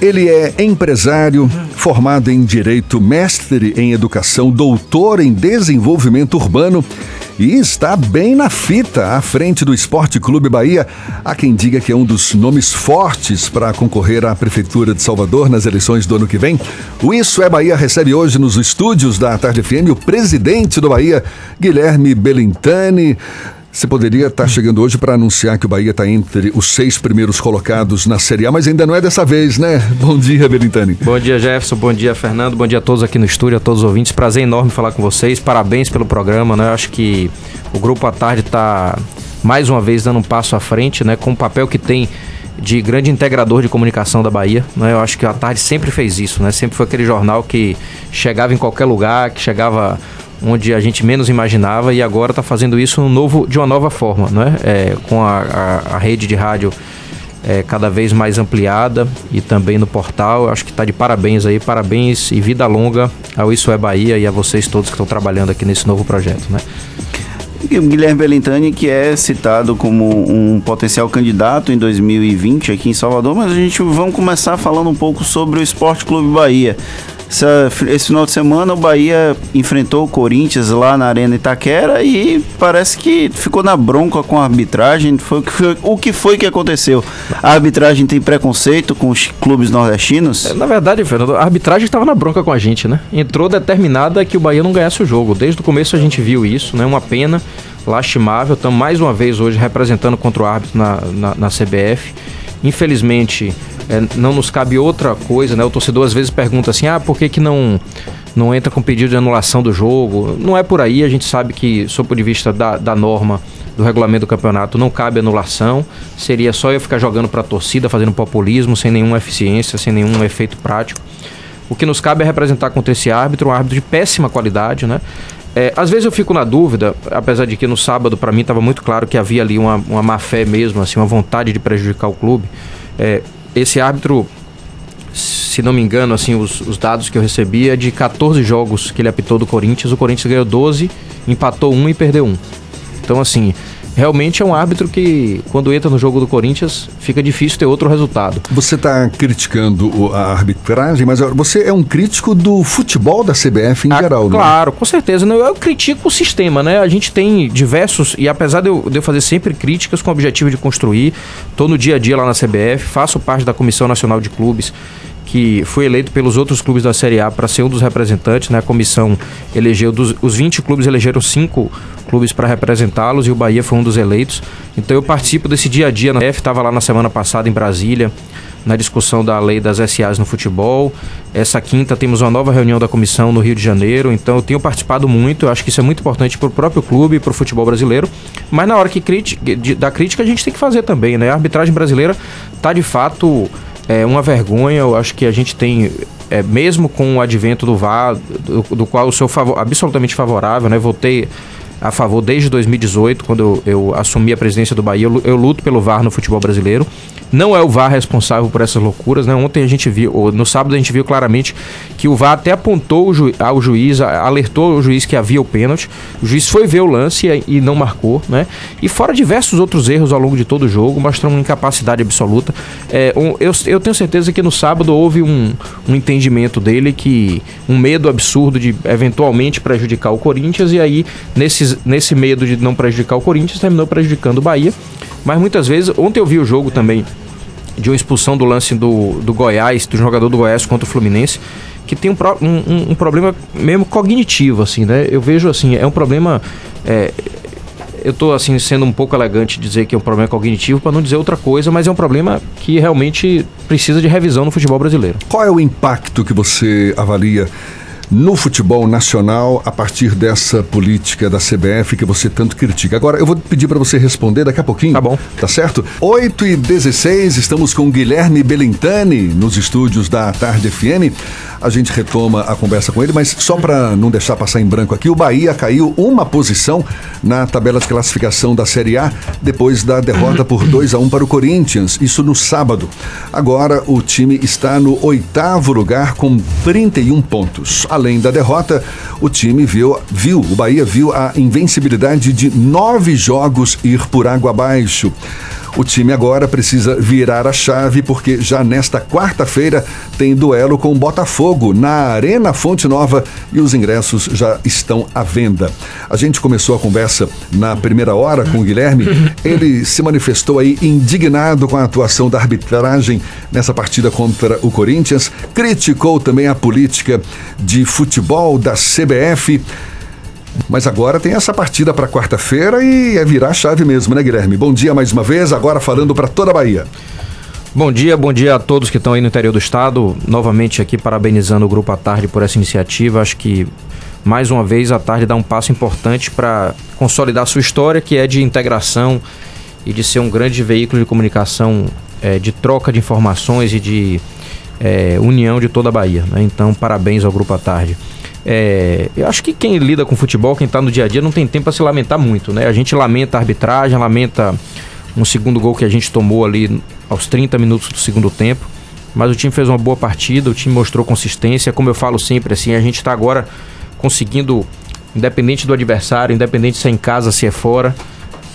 Ele é empresário, formado em Direito, mestre em Educação, doutor em Desenvolvimento Urbano e está bem na fita à frente do Esporte Clube Bahia. Há quem diga que é um dos nomes fortes para concorrer à Prefeitura de Salvador nas eleições do ano que vem. O Isso é Bahia recebe hoje nos estúdios da Tarde FM o presidente do Bahia, Guilherme Belintani. Você poderia estar chegando hoje para anunciar que o Bahia está entre os seis primeiros colocados na Série A, mas ainda não é dessa vez, né? Bom dia, Belintani. Bom dia, Jefferson. Bom dia, Fernando. Bom dia a todos aqui no estúdio, a todos os ouvintes. Prazer enorme falar com vocês. Parabéns pelo programa, né? Eu acho que o Grupo à Tarde está mais uma vez dando um passo à frente, né? Com o papel que tem de grande integrador de comunicação da Bahia. Né? Eu acho que a Tarde sempre fez isso, né? Sempre foi aquele jornal que chegava em qualquer lugar, que chegava onde a gente menos imaginava e agora está fazendo isso um novo, de uma nova forma, né? É, com a, a, a, rede de rádio é, cada vez mais ampliada e também no portal. Acho que está de parabéns aí, parabéns e vida longa ao Isso é Bahia e a vocês todos que estão trabalhando aqui nesse novo projeto, né? Guilherme Belintani, que é citado como um potencial candidato em 2020 aqui em Salvador, mas a gente vamos começar falando um pouco sobre o Esporte Clube Bahia. Essa, esse final de semana o Bahia enfrentou o Corinthians lá na Arena Itaquera e parece que ficou na bronca com a arbitragem. Foi, foi, o que foi que aconteceu? A arbitragem tem preconceito com os clubes nordestinos? É, na verdade, Fernando, a arbitragem estava na bronca com a gente, né? Entrou determinada que o Bahia não ganhasse o jogo. Desde o começo a gente viu isso, né? Uma pena, lastimável. Estamos mais uma vez hoje representando contra o árbitro na, na, na CBF. Infelizmente, é, não nos cabe outra coisa, né? O torcedor às vezes pergunta assim, ah, por que, que não, não entra com pedido de anulação do jogo? Não é por aí, a gente sabe que, sob o ponto de vista da, da norma do regulamento do campeonato, não cabe anulação. Seria só eu ficar jogando para a torcida, fazendo populismo, sem nenhuma eficiência, sem nenhum efeito prático. O que nos cabe é representar contra esse árbitro, um árbitro de péssima qualidade, né? É, às vezes eu fico na dúvida, apesar de que no sábado para mim estava muito claro que havia ali uma, uma má fé mesmo, assim, uma vontade de prejudicar o clube. É, esse árbitro, se não me engano, assim, os, os, dados que eu recebi é de 14 jogos que ele apitou do Corinthians, o Corinthians ganhou 12, empatou um e perdeu um. Então, assim, realmente é um árbitro que, quando entra no jogo do Corinthians, fica difícil ter outro resultado. Você está criticando a arbitragem, mas você é um crítico do futebol da CBF em ah, geral, né? Claro, com certeza. Né? Eu critico o sistema, né? A gente tem diversos, e apesar de eu, de eu fazer sempre críticas com o objetivo de construir, estou no dia a dia lá na CBF, faço parte da Comissão Nacional de Clubes que foi eleito pelos outros clubes da Série A para ser um dos representantes, né? A comissão elegeu dos, os 20 clubes elegeram cinco clubes para representá-los e o Bahia foi um dos eleitos. Então eu participo desse dia a dia na F, estava lá na semana passada em Brasília, na discussão da lei das SAs no futebol. Essa quinta temos uma nova reunião da comissão no Rio de Janeiro, então eu tenho participado muito, eu acho que isso é muito importante para o próprio clube e para o futebol brasileiro. Mas na hora que da crítica a gente tem que fazer também, né? A arbitragem brasileira está de fato é uma vergonha. Eu acho que a gente tem, é, mesmo com o advento do VAR, do, do qual eu sou favor, absolutamente favorável, né? Votei a favor desde 2018, quando eu, eu assumi a presidência do Bahia. Eu, eu, luto pelo VAR no futebol brasileiro. Não é o VAR responsável por essas loucuras, né? Ontem a gente viu, no sábado a gente viu claramente que o VAR até apontou ju ao juiz, alertou o juiz que havia o pênalti. O juiz foi ver o lance e, e, não marcou, né? E fora diversos outros erros ao longo de todo o jogo, mostrando uma incapacidade absoluta. É, um, eu, eu tenho certeza que no sábado houve um, um entendimento dele que um medo absurdo de eventualmente prejudicar o Corinthians e aí nesses nesse medo de não prejudicar o Corinthians, terminou prejudicando o Bahia. Mas muitas vezes, ontem eu vi o jogo também de uma expulsão do lance do, do Goiás, do jogador do Goiás contra o Fluminense, que tem um, um, um problema mesmo cognitivo, assim, né? Eu vejo assim, é um problema. É, eu estou assim sendo um pouco elegante dizer que é um problema cognitivo para não dizer outra coisa, mas é um problema que realmente precisa de revisão no futebol brasileiro. Qual é o impacto que você avalia no futebol nacional a partir dessa política da CBF que você tanto critica. Agora, eu vou pedir para você responder daqui a pouquinho. Tá bom. Tá certo? 8 e 16 estamos com Guilherme Belintani nos estúdios da Tarde FM. A gente retoma a conversa com ele, mas só para não deixar passar em branco aqui, o Bahia caiu uma posição na tabela de classificação da Série A depois da derrota por 2 a 1 para o Corinthians, isso no sábado. Agora o time está no oitavo lugar com 31 pontos. Além da derrota, o time viu, viu, o Bahia viu a invencibilidade de nove jogos ir por água abaixo. O time agora precisa virar a chave porque já nesta quarta-feira tem duelo com o Botafogo na Arena Fonte Nova e os ingressos já estão à venda. A gente começou a conversa na primeira hora com o Guilherme. Ele se manifestou aí indignado com a atuação da arbitragem nessa partida contra o Corinthians, criticou também a política de futebol da CBF. Mas agora tem essa partida para quarta-feira e é virar chave mesmo, né, Guilherme? Bom dia mais uma vez, agora falando para toda a Bahia. Bom dia, bom dia a todos que estão aí no interior do estado. Novamente aqui parabenizando o Grupo à Tarde por essa iniciativa. Acho que mais uma vez a Tarde dá um passo importante para consolidar sua história, que é de integração e de ser um grande veículo de comunicação, é, de troca de informações e de é, união de toda a Bahia. Né? Então, parabéns ao Grupo à Tarde. É, eu acho que quem lida com futebol, quem está no dia a dia, não tem tempo para se lamentar muito, né? A gente lamenta a arbitragem, lamenta um segundo gol que a gente tomou ali aos 30 minutos do segundo tempo. Mas o time fez uma boa partida, o time mostrou consistência. Como eu falo sempre, assim, a gente está agora conseguindo, independente do adversário, independente se é em casa, se é fora,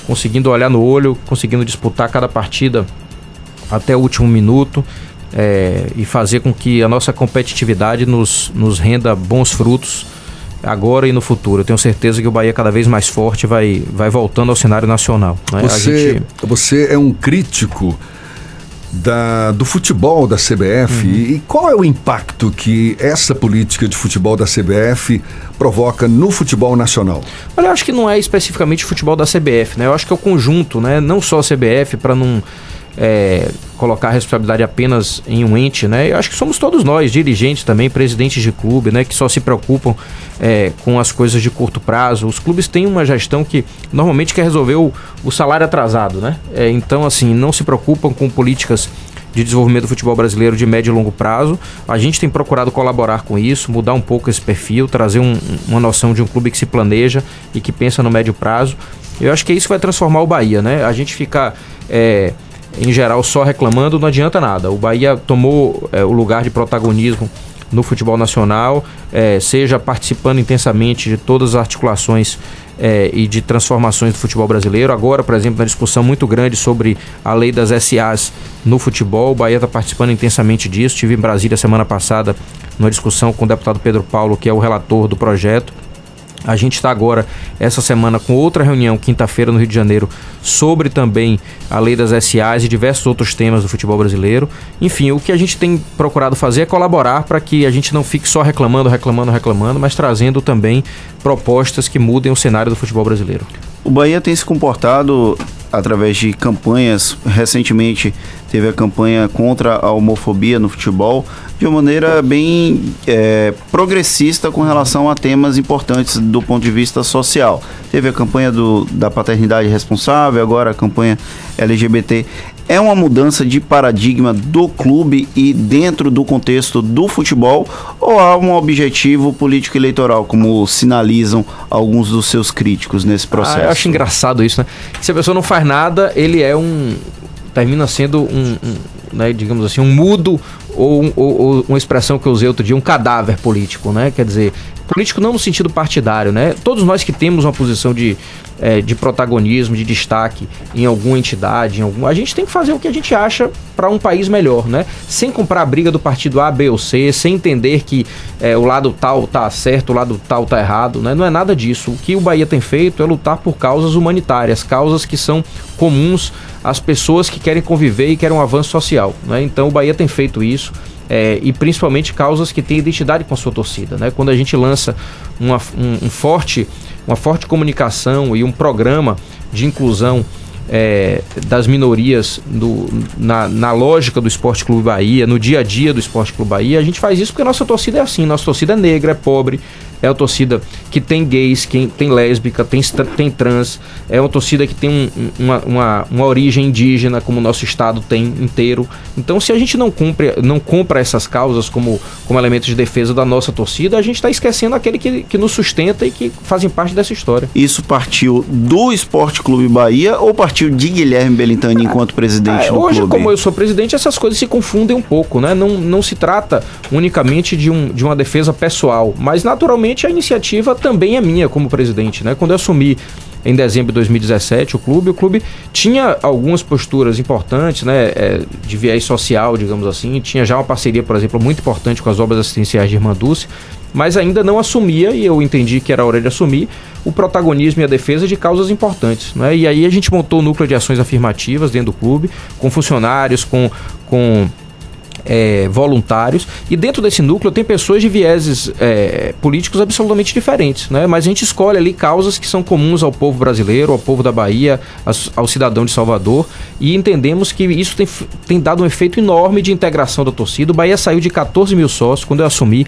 conseguindo olhar no olho, conseguindo disputar cada partida até o último minuto é, e fazer com que a nossa competitividade nos, nos renda bons frutos agora e no futuro. Eu tenho certeza que o Bahia cada vez mais forte vai, vai voltando ao cenário nacional. Né? Você, gente... você é um crítico da, do futebol da CBF uhum. e qual é o impacto que essa política de futebol da CBF provoca no futebol nacional? Olha, eu acho que não é especificamente o futebol da CBF, né? Eu acho que é o conjunto, né? Não só a CBF, para não é, colocar a responsabilidade apenas em um ente, né? Eu acho que somos todos nós, dirigentes também, presidentes de clube, né? Que só se preocupam é, com as coisas de curto prazo. Os clubes têm uma gestão que normalmente quer resolver o, o salário atrasado, né? É, então, assim, não se preocupam com políticas de desenvolvimento do futebol brasileiro de médio e longo prazo. A gente tem procurado colaborar com isso, mudar um pouco esse perfil, trazer um, uma noção de um clube que se planeja e que pensa no médio prazo. Eu acho que isso vai transformar o Bahia, né? A gente ficar é, em geral, só reclamando não adianta nada. O Bahia tomou é, o lugar de protagonismo no futebol nacional, é, seja participando intensamente de todas as articulações é, e de transformações do futebol brasileiro. Agora, por exemplo, na discussão muito grande sobre a lei das SAs no futebol, o Bahia está participando intensamente disso. Estive em Brasília semana passada numa discussão com o deputado Pedro Paulo, que é o relator do projeto. A gente está agora, essa semana, com outra reunião, quinta-feira, no Rio de Janeiro, sobre também a lei das SAs e diversos outros temas do futebol brasileiro. Enfim, o que a gente tem procurado fazer é colaborar para que a gente não fique só reclamando, reclamando, reclamando, mas trazendo também propostas que mudem o cenário do futebol brasileiro. O Bahia tem se comportado através de campanhas. Recentemente teve a campanha contra a homofobia no futebol de uma maneira bem é, progressista com relação a temas importantes do ponto de vista social. Teve a campanha do, da paternidade responsável, agora a campanha LGBT. É uma mudança de paradigma do clube e dentro do contexto do futebol ou há um objetivo político eleitoral, como sinalizam alguns dos seus críticos nesse processo? Ah, eu acho engraçado isso, né? Se a pessoa não faz nada, ele é um. termina sendo um, um né, digamos assim, um mudo ou, ou, ou, uma expressão que eu usei outro dia, um cadáver político, né? Quer dizer, político não no sentido partidário, né? Todos nós que temos uma posição de, é, de protagonismo, de destaque em alguma entidade, em algum, a gente tem que fazer o que a gente acha para um país melhor, né? Sem comprar a briga do partido A, B ou C, sem entender que é, o lado tal tá certo, o lado tal tá errado, né? Não é nada disso. O que o Bahia tem feito é lutar por causas humanitárias, causas que são comuns às pessoas que querem conviver e querem um avanço social, né? Então o Bahia tem feito isso. É, e principalmente causas que têm identidade com a sua torcida. Né? Quando a gente lança uma, um, um forte uma forte comunicação e um programa de inclusão é, das minorias do, na, na, lógica do Esporte Clube Bahia, no dia a dia do Esporte Clube Bahia, a gente faz isso porque nossa torcida é assim, nossa torcida é negra, é pobre, é uma torcida que tem gays, que tem lésbica, tem, tem trans, é uma torcida que tem um, uma, uma, uma, origem indígena, como o nosso estado tem inteiro. Então, se a gente não, cumpre, não compra essas causas como, como elementos de defesa da nossa torcida, a gente está esquecendo aquele que, que nos sustenta e que fazem parte dessa história. Isso partiu do Esporte Clube Bahia ou partiu de Guilherme Belintani enquanto presidente ah, do hoje, clube? Hoje, como eu sou presidente, essas coisas se confundem um pouco, né? Não, não se trata unicamente de, um, de uma defesa pessoal, mas naturalmente a iniciativa também é minha como presidente, né? Quando eu assumi em dezembro de 2017 o clube. O clube tinha algumas posturas importantes, né, é, de viés social, digamos assim. Tinha já uma parceria, por exemplo, muito importante com as obras assistenciais de Irmã Dulce, mas ainda não assumia, e eu entendi que era hora de assumir, o protagonismo e a defesa de causas importantes. Né? E aí a gente montou o núcleo de ações afirmativas dentro do clube, com funcionários, com, com é, voluntários. E dentro desse núcleo tem pessoas de vieses é, políticos absolutamente diferentes, né? Mas a gente escolhe ali causas que são comuns ao povo brasileiro, ao povo da Bahia, ao cidadão de Salvador. E entendemos que isso tem, tem dado um efeito enorme de integração da torcida. O Bahia saiu de 14 mil sócios quando eu assumi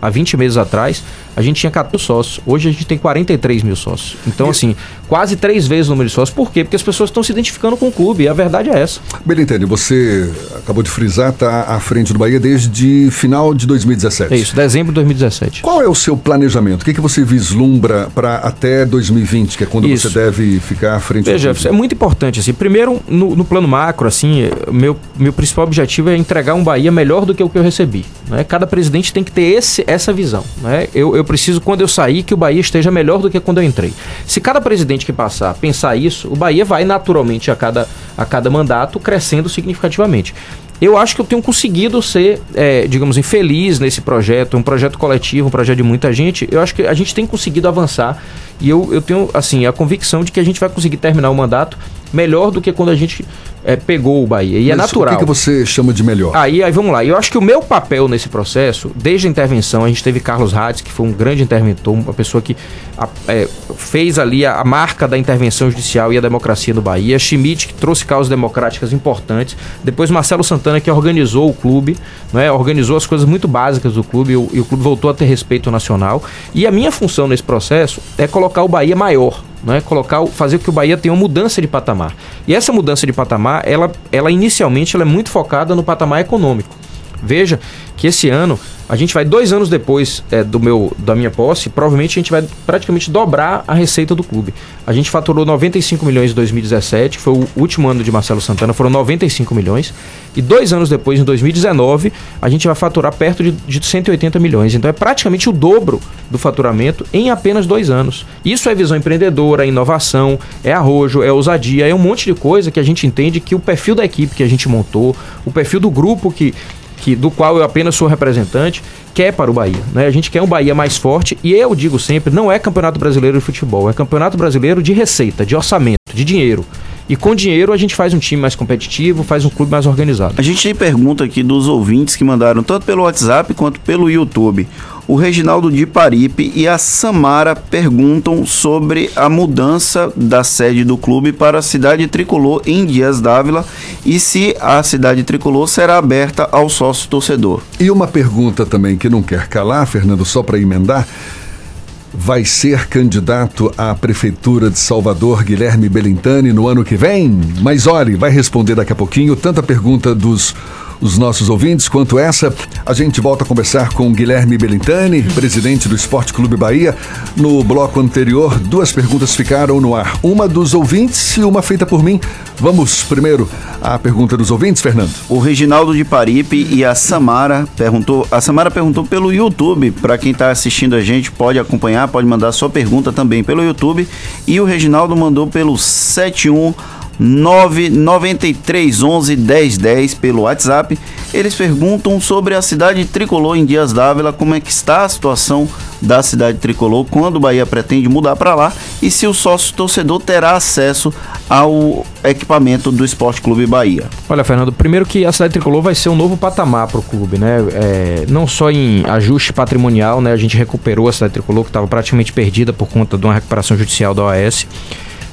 há 20 meses atrás, a gente tinha 14 sócios. Hoje a gente tem 43 mil sócios. Então, assim, quase três vezes o número de sócios. Por quê? Porque as pessoas estão se identificando com o clube. E a verdade é essa. Belintani, você acabou de frisar, está à frente do Bahia desde final de 2017. É isso, dezembro de 2017. Qual é o seu planejamento? O que, que você vislumbra para até 2020, que é quando isso. você deve ficar à frente Veja, do clube? é muito importante. Assim, primeiro, no, no, plano macro, assim, meu, meu principal objetivo é entregar um Bahia melhor do que o que eu recebi. Né? Cada presidente tem que ter esse, essa visão. Né? Eu, eu preciso, quando eu sair, que o Bahia esteja melhor do que quando eu entrei. Se cada presidente que passar pensar isso, o Bahia vai naturalmente a cada, a cada mandato crescendo significativamente. Eu acho que eu tenho conseguido ser, é, digamos, infeliz nesse projeto, um projeto coletivo, um projeto de muita gente. Eu acho que a gente tem conseguido avançar e eu, eu tenho, assim, a convicção de que a gente vai conseguir terminar o mandato melhor do que quando a gente é, pegou o Bahia. E é Mas é natural. O que, que, você chama de melhor? Aí, aí vamos lá. Eu acho que o meu papel nesse processo, desde a intervenção, a gente teve Carlos Hades, que foi um grande interventor, uma pessoa que a, é, fez ali a, a, marca da intervenção judicial e a democracia no Bahia. Schmidt, que trouxe causas democráticas importantes. Depois Marcelo Santana, que organizou o clube, não é? organizou as coisas muito básicas do clube e o, e o clube voltou a ter respeito nacional. E a minha função nesse processo é colocar o Bahia maior né? Colocar, fazer com que o Bahia tenha uma mudança de patamar. E essa mudança de patamar, ela, ela inicialmente ela é muito focada no patamar econômico. Veja que esse ano a gente vai dois anos depois é, do meu da minha posse, provavelmente a gente vai praticamente dobrar a receita do clube. A gente faturou 95 milhões em 2017, foi o último ano de Marcelo Santana, foram 95 milhões. E dois anos depois, em 2019, a gente vai faturar perto de, de 180 milhões. Então é praticamente o dobro do faturamento em apenas dois anos. Isso é visão empreendedora, é inovação, é arrojo, é ousadia, é um monte de coisa que a gente entende que o perfil da equipe que a gente montou, o perfil do grupo que que, do qual eu apenas sou representante, quer para o Bahia. Né? A gente quer um Bahia mais forte e eu digo sempre, não é campeonato brasileiro de futebol, é campeonato brasileiro de receita, de orçamento, de dinheiro. E com dinheiro a gente faz um time mais competitivo, faz um clube mais organizado. A gente tem pergunta aqui dos ouvintes que mandaram tanto pelo WhatsApp quanto pelo YouTube o Reginaldo de Paripe e a Samara perguntam sobre a mudança da sede do clube para a cidade tricolor em Dias Dávila e se a cidade tricolor será aberta ao sócio torcedor. E uma pergunta também que não quer calar, Fernando, só para emendar. Vai ser candidato à Prefeitura de Salvador Guilherme Belintani no ano que vem? Mas olhe, vai responder daqui a pouquinho tanta pergunta dos os nossos ouvintes quanto essa. A gente volta a conversar com Guilherme Belintani, presidente do Esporte Clube Bahia. No bloco anterior, duas perguntas ficaram no ar. Uma dos ouvintes e uma feita por mim. Vamos primeiro à pergunta dos ouvintes, Fernando. O Reginaldo de Paripe e a Samara perguntou. A Samara perguntou pelo YouTube. Para quem está assistindo a gente, pode acompanhar, pode mandar sua pergunta também pelo YouTube. E o Reginaldo mandou pelo 71 99311 1010 pelo WhatsApp. Eles perguntam sobre a cidade tricolor em Dias Dávila, como é que está a situação da cidade tricolor, quando o Bahia pretende mudar para lá e se o sócio torcedor terá acesso ao equipamento do Esporte Clube Bahia. Olha, Fernando, primeiro que a cidade tricolor vai ser um novo patamar para o clube, né? É, não só em ajuste patrimonial, né? A gente recuperou a cidade tricolor que estava praticamente perdida por conta de uma recuperação judicial da OAS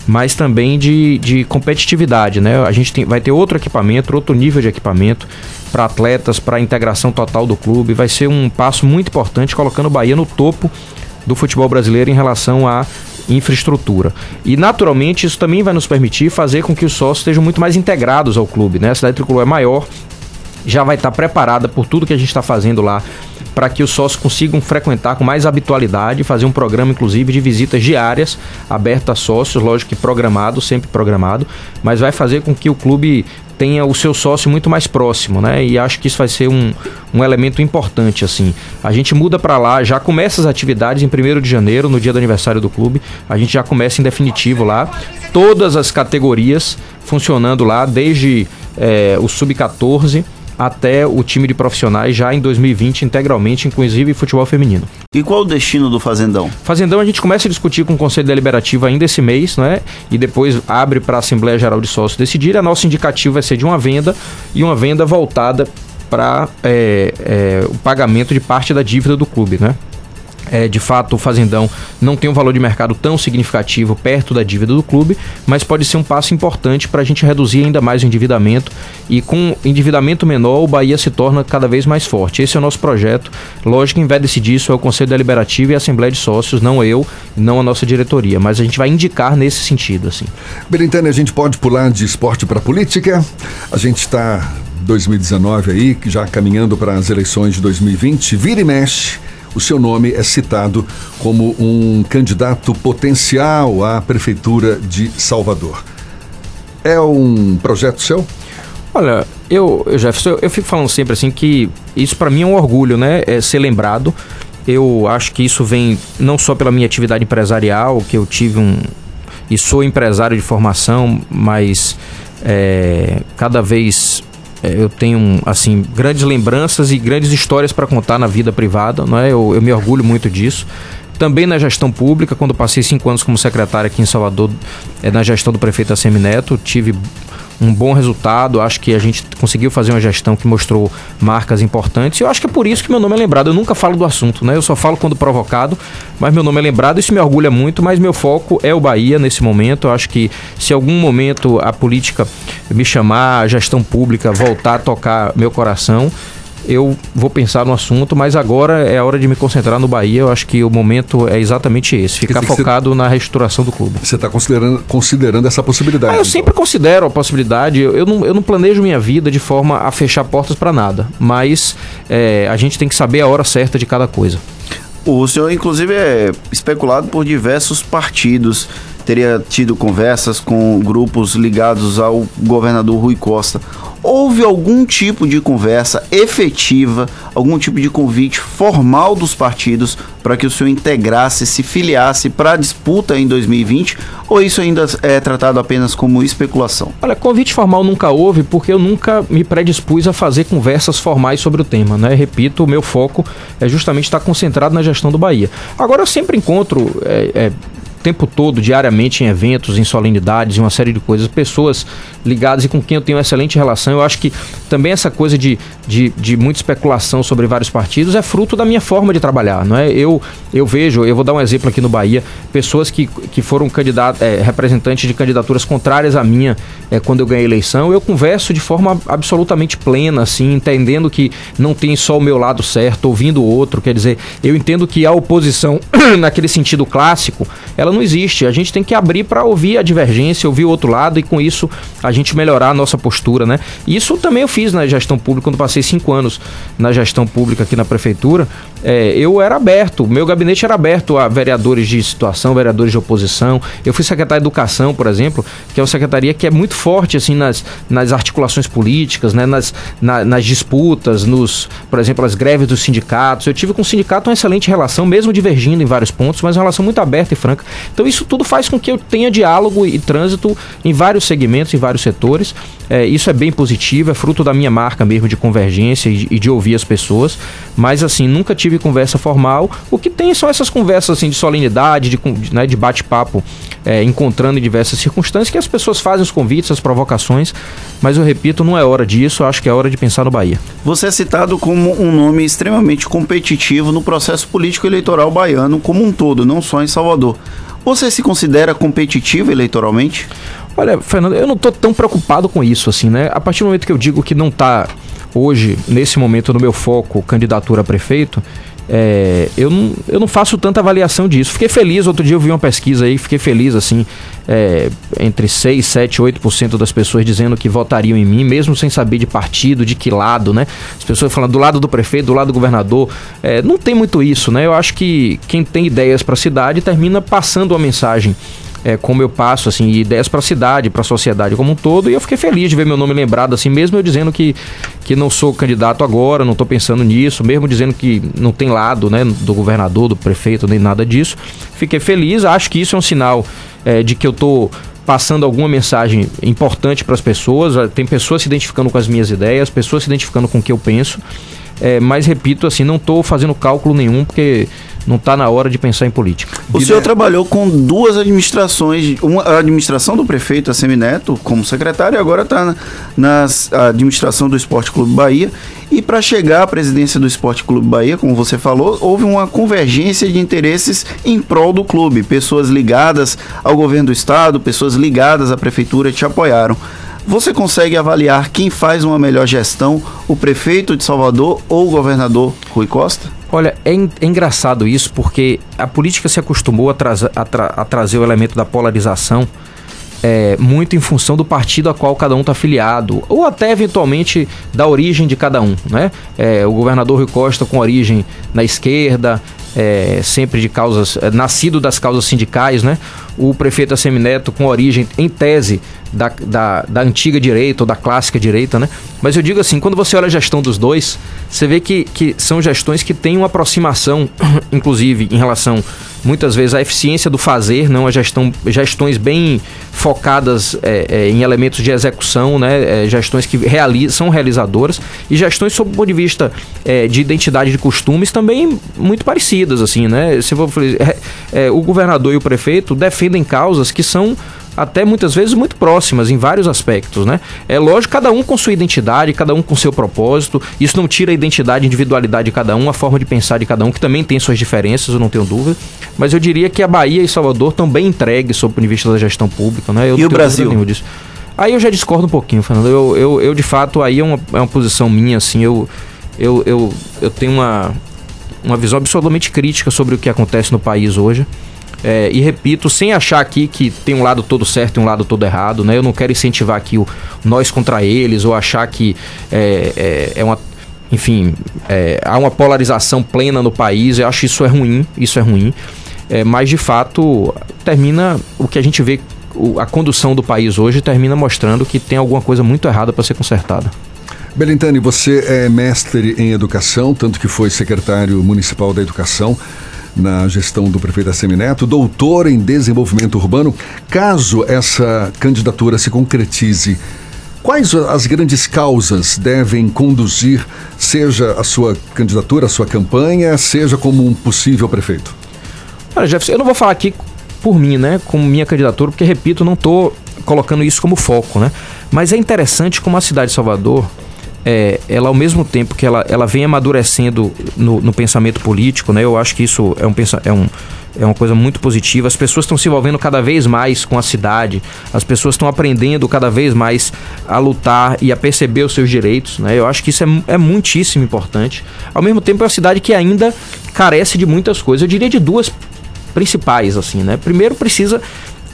mas também de, de competitividade, né? A gente tem, vai ter outro equipamento, outro nível de equipamento para atletas, para a integração total do clube. Vai ser um passo muito importante, colocando o Bahia no topo do futebol brasileiro em relação à infraestrutura. E naturalmente isso também vai nos permitir fazer com que os sócios estejam muito mais integrados ao clube, né? A cidade tricolor é maior, já vai estar preparada por tudo que a gente está fazendo lá para que os sócios consigam frequentar com mais habitualidade, fazer um programa, inclusive, de visitas diárias, aberto a sócios, lógico que programado, sempre programado, mas vai fazer com que o clube tenha o seu sócio muito mais próximo, né? E acho que isso vai ser um, um elemento importante, assim. A gente muda para lá, já começa as atividades em 1 de janeiro, no dia do aniversário do clube. A gente já começa em definitivo lá. Todas as categorias funcionando lá, desde é, o sub-14 até o time de profissionais já em 2020 integralmente, inclusive futebol feminino. E qual o destino do Fazendão? Fazendão a gente começa a discutir com o Conselho Deliberativo ainda esse mês, né? E depois abre para a Assembleia Geral de Sócios decidir. A nossa indicativo vai ser de uma venda e uma venda voltada para é, é, o pagamento de parte da dívida do clube, né? É, de fato o fazendão não tem um valor de mercado tão significativo perto da dívida do clube, mas pode ser um passo importante para a gente reduzir ainda mais o endividamento e com endividamento menor o Bahia se torna cada vez mais forte. Esse é o nosso projeto. Lógico, quem vai decidir isso é o Conselho Deliberativo e a Assembleia de Sócios, não eu, não a nossa diretoria, mas a gente vai indicar nesse sentido, assim. Belintane, a gente pode pular de esporte para política. A gente está 2019 aí, já caminhando para as eleições de 2020, vira e mexe o seu nome é citado como um candidato potencial à Prefeitura de Salvador. É um projeto seu? Olha, eu, Jefferson, eu, eu fico falando sempre assim que isso para mim é um orgulho, né? É ser lembrado. Eu acho que isso vem não só pela minha atividade empresarial, que eu tive um. e sou empresário de formação, mas é, cada vez eu tenho assim grandes lembranças e grandes histórias para contar na vida privada, não é? Eu, eu, me orgulho muito disso. Também na gestão pública, quando passei cinco anos como secretário aqui em Salvador, é, na gestão do prefeito Assemineto, tive um bom resultado. Acho que a gente conseguiu fazer uma gestão que mostrou marcas importantes. E eu acho que é por isso que meu nome é lembrado. Eu nunca falo do assunto, né? Eu só falo quando provocado, mas meu nome é lembrado. Isso me orgulha muito, mas meu foco é o Bahia nesse momento. Eu acho que se algum momento a política me chamar, a gestão pública voltar a tocar meu coração, eu vou pensar no assunto, mas agora é a hora de me concentrar no Bahia. Eu acho que o momento é exatamente esse, ficar focado você, na reestruturação do clube. Você está considerando, considerando essa possibilidade? Ah, eu então. sempre considero a possibilidade. Eu, eu, não, eu não planejo minha vida de forma a fechar portas para nada, mas é, a gente tem que saber a hora certa de cada coisa. O senhor, inclusive, é especulado por diversos partidos. Teria tido conversas com grupos ligados ao governador Rui Costa houve algum tipo de conversa efetiva, algum tipo de convite formal dos partidos para que o senhor integrasse, se filiasse para a disputa em 2020? Ou isso ainda é tratado apenas como especulação? Olha, convite formal nunca houve porque eu nunca me predispus a fazer conversas formais sobre o tema, né? Repito, o meu foco é justamente estar concentrado na gestão do Bahia. Agora eu sempre encontro é, é, tempo todo, diariamente, em eventos, em solenidades, em uma série de coisas, pessoas ligadas e com quem eu tenho uma excelente relação. Eu acho que também essa coisa de, de, de muita especulação sobre vários partidos é fruto da minha forma de trabalhar, não é? Eu, eu vejo, eu vou dar um exemplo aqui no Bahia, pessoas que, que foram candidatos, é, representantes de candidaturas contrárias à minha é, quando eu ganhei a eleição, eu converso de forma absolutamente plena, assim, entendendo que não tem só o meu lado certo, ouvindo o outro, quer dizer, eu entendo que a oposição, naquele sentido clássico, ela não existe. A gente tem que abrir para ouvir a divergência, ouvir o outro lado e com isso a gente melhorar a nossa postura, né? Isso também eu fiz na gestão pública quando passei cinco anos na gestão pública aqui na prefeitura. É, eu era aberto, meu gabinete era aberto a vereadores de situação, vereadores de oposição. Eu fui secretário de Educação, por exemplo, que é uma secretaria que é muito forte assim nas, nas articulações políticas, né? nas, na, nas disputas, nos, por exemplo, as greves dos sindicatos. Eu tive com o sindicato uma excelente relação, mesmo divergindo em vários pontos, mas uma relação muito aberta e franca. Então isso tudo faz com que eu tenha diálogo e trânsito em vários segmentos, em vários setores. É, isso é bem positivo, é fruto da minha marca mesmo de convergência e, e de ouvir as pessoas. Mas assim, nunca tive conversa formal. O que tem são essas conversas assim de solenidade, de, né, de bate-papo, é, encontrando em diversas circunstâncias que as pessoas fazem os convites, as provocações. Mas eu repito, não é hora disso. Acho que é hora de pensar no Bahia. Você é citado como um nome extremamente competitivo no processo político eleitoral baiano como um todo, não só em Salvador. Você se considera competitivo eleitoralmente? Olha, Fernando, eu não estou tão preocupado com isso, assim, né? A partir do momento que eu digo que não está hoje, nesse momento, no meu foco, candidatura a prefeito, é, eu, não, eu não faço tanta avaliação disso. Fiquei feliz, outro dia eu vi uma pesquisa aí, fiquei feliz, assim, é, entre 6, 7, 8% das pessoas dizendo que votariam em mim, mesmo sem saber de partido, de que lado, né? As pessoas falando do lado do prefeito, do lado do governador. É, não tem muito isso, né? Eu acho que quem tem ideias para a cidade termina passando uma mensagem é, como eu passo, assim, ideias para a cidade, para a sociedade como um todo, e eu fiquei feliz de ver meu nome lembrado, assim, mesmo eu dizendo que, que não sou candidato agora, não estou pensando nisso, mesmo dizendo que não tem lado, né, do governador, do prefeito, nem nada disso. Fiquei feliz, acho que isso é um sinal é, de que eu estou passando alguma mensagem importante para as pessoas. Tem pessoas se identificando com as minhas ideias, pessoas se identificando com o que eu penso. É, mas repito, assim, não estou fazendo cálculo nenhum, porque não está na hora de pensar em política. O senhor trabalhou com duas administrações, uma, a administração do prefeito Assemineto como secretário e agora está na, na administração do Esporte Clube Bahia. E para chegar à presidência do Esporte Clube Bahia, como você falou, houve uma convergência de interesses em prol do clube. Pessoas ligadas ao governo do estado, pessoas ligadas à prefeitura te apoiaram. Você consegue avaliar quem faz uma melhor gestão, o prefeito de Salvador ou o governador Rui Costa? Olha, é, é engraçado isso porque a política se acostumou a, tra a, tra a trazer o elemento da polarização é, muito em função do partido a qual cada um está afiliado, ou até eventualmente da origem de cada um. Né? É, o governador Rui Costa com origem na esquerda, é, sempre de causas, é, nascido das causas sindicais, né? O prefeito Assemineto com origem, em tese, da, da, da, antiga direita ou da clássica direita, né? Mas eu digo assim, quando você olha a gestão dos dois, você vê que, que são gestões que têm uma aproximação, inclusive, em relação muitas vezes à eficiência do fazer, não a gestão, gestões bem focadas é, é, em elementos de execução, né? É, gestões que realiza, são realizadoras e gestões sob o ponto de vista é, de identidade de costumes também muito parecidas, assim, né? Se for, é, o governador e o prefeito defendem causas que são até muitas vezes muito próximas em vários aspectos, né? É lógico, cada um com sua identidade, cada um com seu propósito. Isso não tira a identidade, a individualidade de cada um, a forma de pensar de cada um, que também tem suas diferenças, eu não tenho dúvida. Mas eu diria que a Bahia e Salvador estão bem entregues sob o ponto de vista da gestão pública, né? Eu e o Brasil? Disso. Aí eu já discordo um pouquinho, Fernando. Eu, eu, eu de fato, aí é uma, é uma posição minha, assim, eu, eu, eu, eu tenho uma, uma visão absolutamente crítica sobre o que acontece no país hoje. É, e repito, sem achar aqui que tem um lado todo certo e um lado todo errado, né? Eu não quero incentivar aqui o nós contra eles ou achar que é, é, é uma. Enfim, é, há uma polarização plena no país. Eu acho isso é ruim, isso é ruim. É, mas de fato termina o que a gente vê, a condução do país hoje termina mostrando que tem alguma coisa muito errada para ser consertada. Belintani, você é mestre em educação, tanto que foi secretário municipal da educação na gestão do prefeito Assemineto, doutor em desenvolvimento urbano. Caso essa candidatura se concretize, quais as grandes causas devem conduzir, seja a sua candidatura, a sua campanha, seja como um possível prefeito? Olha, Jefferson, eu não vou falar aqui por mim, né, como minha candidatura, porque, repito, não estou colocando isso como foco, né? Mas é interessante como a cidade de Salvador é, ela ao mesmo tempo que ela, ela vem amadurecendo no, no pensamento político, né? Eu acho que isso é um, é um é uma coisa muito positiva. As pessoas estão se envolvendo cada vez mais com a cidade, as pessoas estão aprendendo cada vez mais a lutar e a perceber os seus direitos. Né? Eu acho que isso é, é muitíssimo importante. Ao mesmo tempo, é uma cidade que ainda carece de muitas coisas. Eu diria de duas principais, assim, né? Primeiro, precisa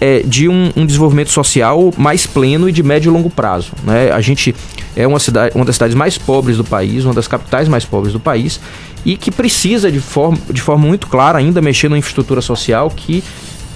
é, de um, um, desenvolvimento social mais pleno e de médio e longo prazo. Né? A gente é uma, cidade, uma das cidades mais pobres do país, uma das capitais mais pobres do país, e que precisa de forma, de forma muito clara ainda mexer na infraestrutura social que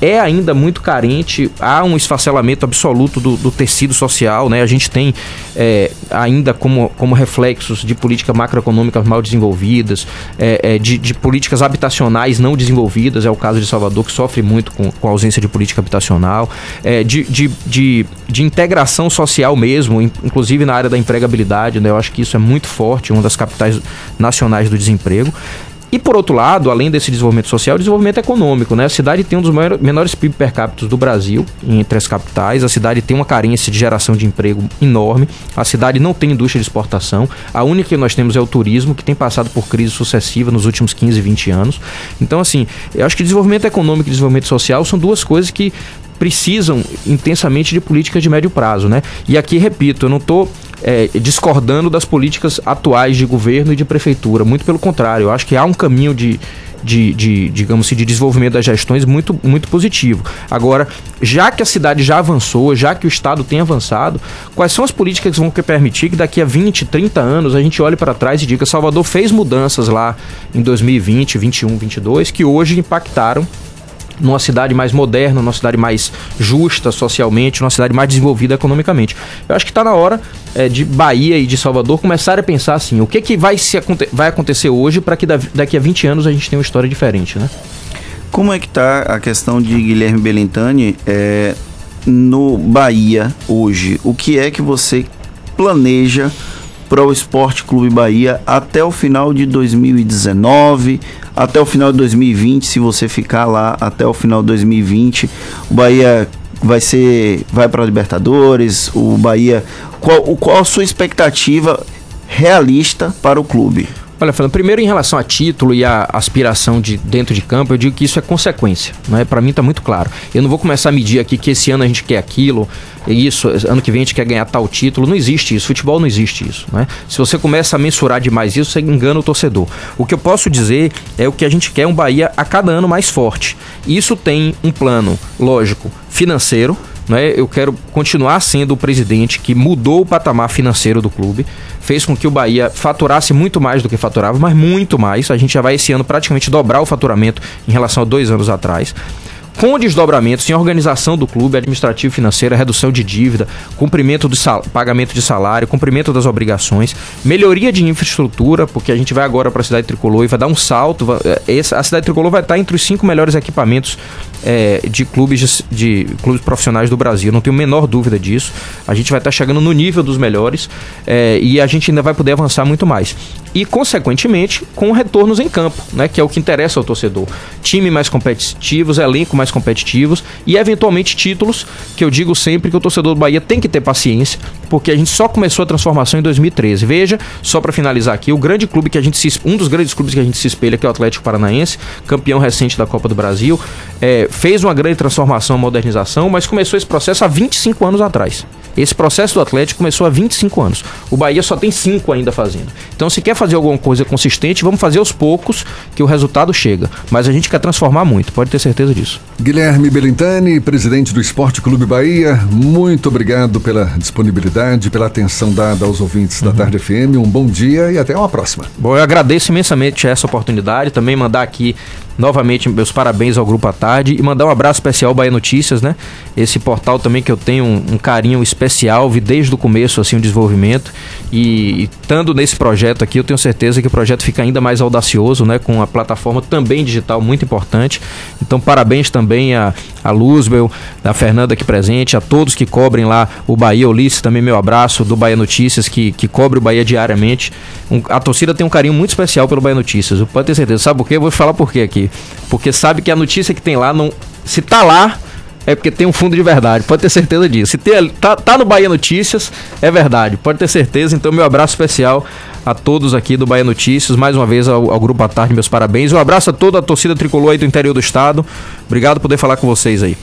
é ainda muito carente, há um esfacelamento absoluto do, do tecido social, né? A gente tem é, ainda como, como reflexos de políticas macroeconômicas mal desenvolvidas, é, é, de, de, políticas habitacionais não desenvolvidas, é o caso de Salvador, que sofre muito com, com a ausência de política habitacional, é, de, de, de, de, integração social mesmo, inclusive na área da empregabilidade, né? Eu acho que isso é muito forte, uma das capitais nacionais do desemprego. E por outro lado, além desse desenvolvimento social, desenvolvimento econômico, né? A cidade tem um dos maiores, menores PIB per capita do Brasil, entre as capitais. A cidade tem uma carência de geração de emprego enorme. A cidade não tem indústria de exportação. A única que nós temos é o turismo, que tem passado por crise sucessiva nos últimos 15, 20 anos. Então, assim, eu acho que desenvolvimento econômico e desenvolvimento social são duas coisas que precisam intensamente de políticas de médio prazo, né? E aqui, repito, eu não estou é, discordando das políticas atuais de governo e de prefeitura. Muito pelo contrário, eu acho que há um caminho de, de, de, digamos assim, de desenvolvimento das gestões muito, muito positivo. Agora, já que a cidade já avançou, já que o Estado tem avançado, quais são as políticas que vão permitir que daqui a 20, 30 anos a gente olhe para trás e diga Salvador fez mudanças lá em 2020, 21, 22 que hoje impactaram numa cidade mais moderna, numa cidade mais justa socialmente, numa cidade mais desenvolvida economicamente. Eu acho que está na hora é, de Bahia e de Salvador começarem a pensar assim, o que, que vai, se, vai acontecer hoje para que daqui a 20 anos a gente tenha uma história diferente, né? Como é que está a questão de Guilherme Belintani é, no Bahia hoje? O que é que você planeja para o Esporte Clube Bahia até o final de 2019, até o final de 2020, se você ficar lá até o final de 2020, o Bahia vai ser vai para a Libertadores, o Bahia qual, qual a sua expectativa realista para o clube? Olha, falando primeiro em relação a título e a aspiração de dentro de campo, eu digo que isso é consequência, né? Para mim tá muito claro. Eu não vou começar a medir aqui que esse ano a gente quer aquilo, isso, ano que vem a gente quer ganhar tal título, não existe isso. Futebol não existe isso, né? Se você começa a mensurar demais isso, você engana o torcedor. O que eu posso dizer é o que a gente quer um Bahia a cada ano mais forte. Isso tem um plano, lógico, financeiro, né? Eu quero continuar sendo o presidente que mudou o patamar financeiro do clube, fez com que o Bahia faturasse muito mais do que faturava, mas muito mais. A gente já vai esse ano praticamente dobrar o faturamento em relação a dois anos atrás com desdobramentos em organização do clube, administrativo financeira, redução de dívida, cumprimento do pagamento de salário, cumprimento das obrigações, melhoria de infraestrutura, porque a gente vai agora para a cidade tricolor e vai dar um salto. Eh, essa, a cidade tricolor vai estar entre os cinco melhores equipamentos é, de clubes de, de, clubes profissionais do Brasil. Não tenho a menor dúvida disso. A gente vai estar chegando no nível dos melhores é, e a gente ainda vai poder avançar muito mais. E, consequentemente, com retornos em campo, né, que é o que interessa ao torcedor. Time mais competitivos, elenco mais competitivos e, eventualmente, títulos, que eu digo sempre que o torcedor do Bahia tem que ter paciência, porque a gente só começou a transformação em 2013. Veja, só para finalizar aqui, o grande clube que a gente se, um dos grandes clubes que a gente se espelha, que é o Atlético Paranaense, campeão recente da Copa do Brasil, é, fez uma grande transformação, modernização, mas começou esse processo há 25 anos atrás. Esse processo do Atlético começou há 25 anos. O Bahia só tem 5 ainda fazendo. Então, se quer fazer alguma coisa consistente, vamos fazer aos poucos que o resultado chega. Mas a gente quer transformar muito, pode ter certeza disso. Guilherme Belintani, presidente do Esporte Clube Bahia, muito obrigado pela disponibilidade, pela atenção dada aos ouvintes uhum. da Tarde FM. Um bom dia e até uma próxima. Bom, eu agradeço imensamente essa oportunidade. Também mandar aqui novamente meus parabéns ao Grupo à Tarde e mandar um abraço especial ao Bahia Notícias, né? Esse portal também que eu tenho um, um carinho especial, vi desde o começo assim o desenvolvimento e, estando nesse projeto aqui, eu tenho certeza que o projeto fica ainda mais audacioso, né? Com a plataforma também digital muito importante. Então, parabéns também a, a Luzbel, a Fernanda aqui presente, a todos que cobrem lá o Bahia Ulisses, também meu abraço do Bahia Notícias, que, que cobre o Bahia diariamente. Um, a torcida tem um carinho muito especial pelo Bahia Notícias, pode ter certeza. Sabe por quê? Eu vou falar por quê aqui. Porque sabe que a notícia que tem lá, não, se tá lá, é porque tem um fundo de verdade, pode ter certeza disso. Se tem, tá, tá no Bahia Notícias, é verdade, pode ter certeza. Então, meu abraço especial a todos aqui do Bahia Notícias, mais uma vez ao, ao Grupo à Tarde, meus parabéns. Um abraço a toda a torcida tricolor aí do interior do estado. Obrigado por poder falar com vocês aí.